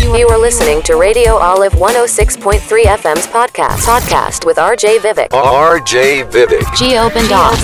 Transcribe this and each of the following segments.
You are listening to Radio Olive 106.3 FM's podcast. Podcast with RJ Vivek. RJ Vivek. Geo Bendoff.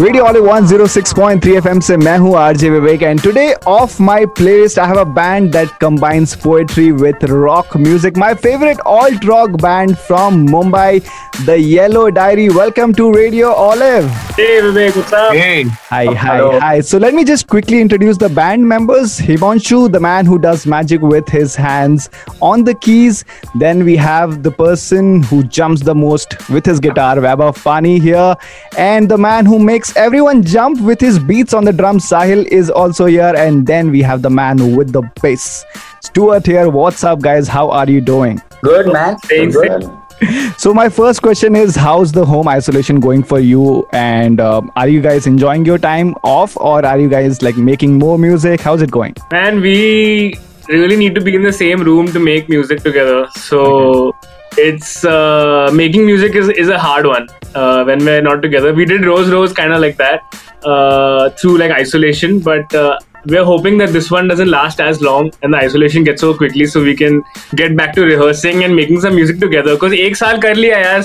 Radio वाले 106.3 FM से मैं हूं RJ Vivek and today of my playlist I have a band that combines poetry with rock music my favourite alt rock banned from Mumbai the yellow diary welcome to radio olive Hey Vivek, what's up? Hey, Hi, hi, Hello. hi. So let me just quickly introduce the band members. Himanshu, the man who does magic with his hands on the keys. Then we have the person who jumps the most with his guitar, Vaibhav Pani here. And the man who makes everyone jump with his beats on the drums, Sahil is also here. And then we have the man with the bass, Stuart here. What's up, guys? How are you doing? Good man. Thanks. Good. So my first question is, how's the home isolation going for you? And um, are you guys enjoying your time off, or are you guys like making more music? How's it going? Man, we really need to be in the same room to make music together. So it's uh, making music is, is a hard one uh, when we're not together. We did Roz Roz kind of like that uh, through like isolation, but uh, we're hoping that this one doesn't last as long and the isolation gets so quickly so we can get back to rehearsing and making some music together. Because ek saal kar liya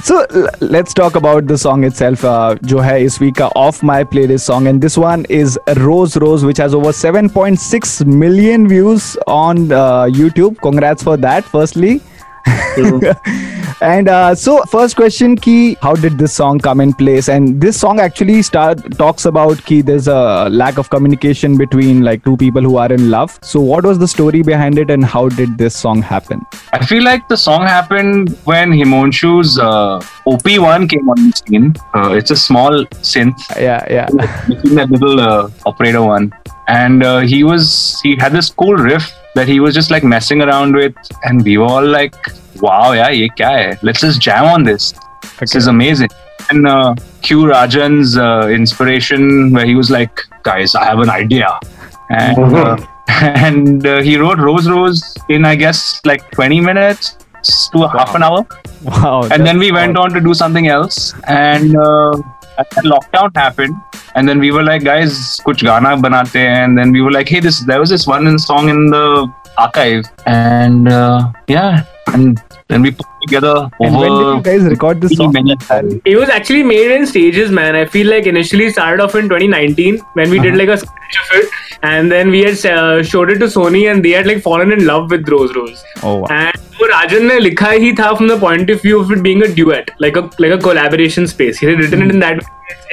so let's talk about the song itself uh, jo is Vika off my playlist song and this one is roz roz which has over 7.6 million views on uh, youtube. Congrats for that firstly. and uh, so first question key how did this song come in place? And this song actually start talks about key there's a lack of communication between like two people who are in love. So what was the story behind it and how did this song happen? I feel like the song happened when Himanshu's uh, OP1 came on the scene. Uh, it's a small synth, yeah yeah. That little uh, operator one. And uh, he was, he had this cool riff that he was just like messing around with. And we were all like, wow, yeah, ye kya hai? Let's just jam on this. This is amazing. And uh, Q Rajan's uh, inspiration, where he was like, guys, I have an idea. And, uh, and uh, he wrote Roz Roz in, I guess, like 20 minutes to a half an hour. wow And then we went on to do something else. And uh, lockdown happened. And then we were like, guys, kuch gana banate. And then we were like, hey, this there was this one song in the archive. And uh, yeah, and and we put together and when did you guys record this song? It was actually made in stages, man. I feel like initially started off in 2019 when we uh-huh. did like a sketch of it, and then we had uh, showed it to Sony, and they had like fallen in love with Roz Roz. Oh wow. And वो likha ने लिखा ही था from the of of view of it being a duet like a like a collaboration space he had written it in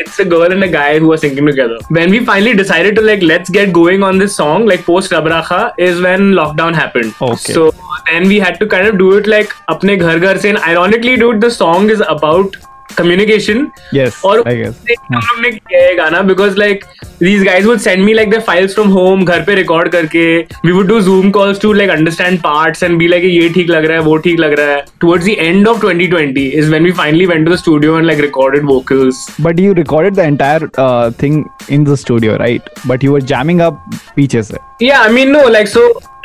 it's a girl and a guy who are singing together. When we finally decided to like let's get going on this song, like post Rabraha is when lockdown happened. Okay. So then we had to kind of do it like अपने घर घर से ironically dude the song is about communication और गाना because like these guys would send me like the files from home घर पे record करके. We would do Zoom calls to like understand part and be like ये ठीक लग रहा है वो ठीक लग रहा है. Towards the end of 2020 is when we finally went to the studio and like recorded vocals but you recorded the entire thing in the studio right but you were jamming up pieces yeah I mean no like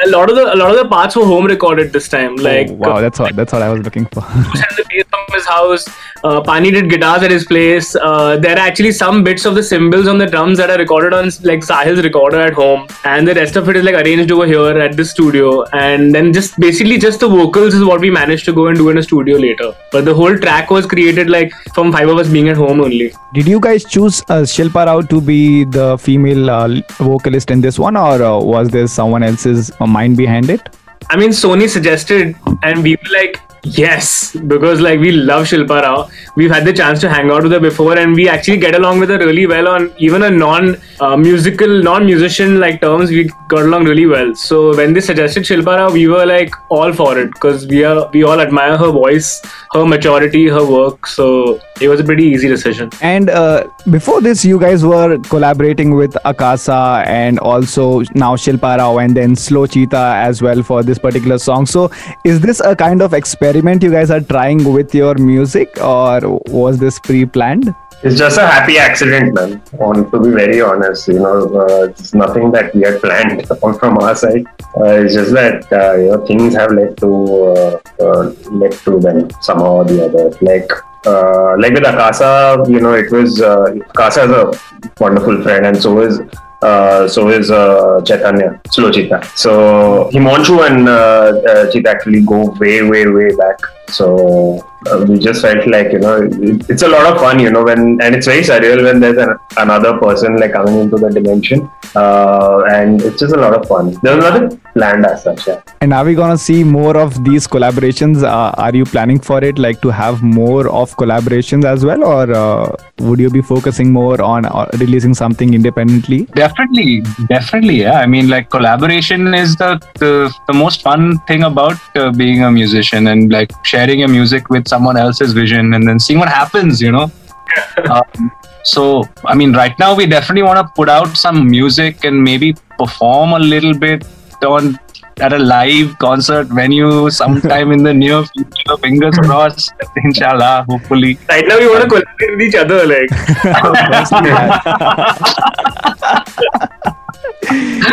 a lot of the a lot of the parts were home recorded this time like oh, wow that's what that's what i was looking for and the bass from his house. Uh, Pani did guitars at his place. Uh, there are actually some bits of the cymbals on the drums that are recorded on like Sahil's recorder at home, and the rest of it is like arranged over here at the studio. And then just basically just the vocals is what we managed to go and do in a studio later. But the whole track was created like from five of us being at home only. Did you guys choose uh, Shilpa Rao to be the female uh, vocalist in this one, or uh, was there someone else's uh, mind behind it? I mean, Sony suggested, and we were like, yes, because like we love Shilpa Rao. We've had the chance to hang out with her before, and we actually get along with her really well on even a non-musical, non-musician like terms. We got along really well. So when they suggested Shilpa Rao, we were like all for it because we are we all admire her voice, her maturity, her work. So it was a pretty easy decision. And uh, before this, you guys were collaborating with Akasa and also now Shilpa Rao and then Slow Cheeta as well for this particular song. So, is this a kind of experiment you guys are trying with your music, or was this pre-planned? It's just a happy accident, man. On to be very honest, you know, uh, it's nothing that we had planned from our side. Uh, it's just that uh, you know things have led to uh, uh, led to them somehow or the other. Like uh, like with Akasa, you know, it was uh, Akasa is a wonderful friend, and so is Uh, so is uh, Chaitanya, Slow Cheeta. So Himanshu and uh, uh, Cheeta actually go way, way, way back. So uh, we just felt like you know it, it's a lot of fun, you know, when and it's very surreal when there's an, another person like coming into the dimension, uh, and it's just a lot of fun. There was nothing planned as such. Yeah. And are we gonna see more of these collaborations? Uh, are you planning for it, like to have more of collaborations as well, or uh, would you be focusing more on uh, releasing something independently? Definitely, definitely. Yeah, I mean, like collaboration is the the, the most fun thing about uh, being a musician and like sharing your music with someone else's vision and then seeing what happens. You know. um, so, I mean, right now we definitely want to put out some music and maybe perform a little bit on at a live concert venue sometime in the near future. Fingers crossed, inshallah, hopefully. Right now, we want to collaborate with each other. Like,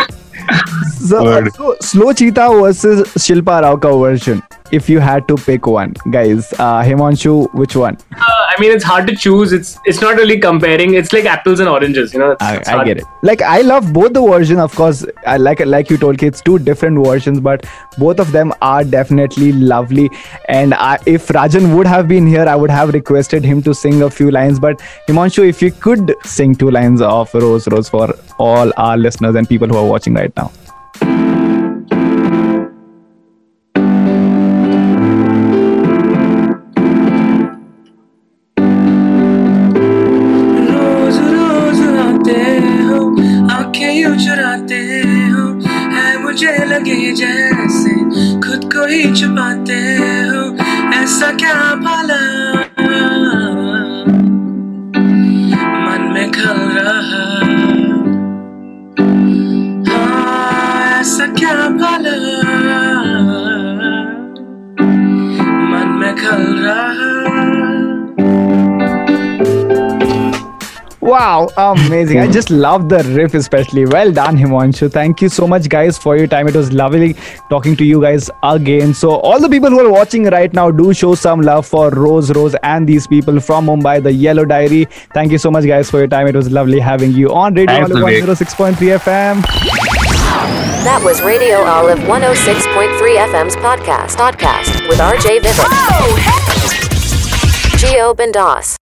So, so Slow Cheeta versus Shilpa Rauka version. If you had to pick one, guys, uh, Himanshu, which one? uh, I mean, it's hard to choose. It's it's not really comparing. It's like apples and oranges. You know. It's, I, it's I get it. Like I love both the version. Of course, I like like you told, Ki, it's two different versions, but both of them are definitely lovely. And I, if Rajan would have been here, I would have requested him to sing a few lines. But Himanshu, if you could sing two lines of Roz Roz for all our listeners and people who are watching right now. मुझे लगे जैसे खुद को ही छुपाते हो। ऐसा क्या भला Wow, amazing. I hmm. just love the riff, especially. Well done, Himanshu. Thank you so much, guys, for your time. It was lovely talking to you guys again. So, all the people who are watching right now, do show some love for Roz Roz and these people from Mumbai, the Yellow Diary. Thank you so much, guys, for your time. It was lovely having you on Radio Thanks, Olive 106.3 FM. That was Radio Olive 106.3 FM's podcast. Podcast with RJ Vivek. Oh, Geo Bendas.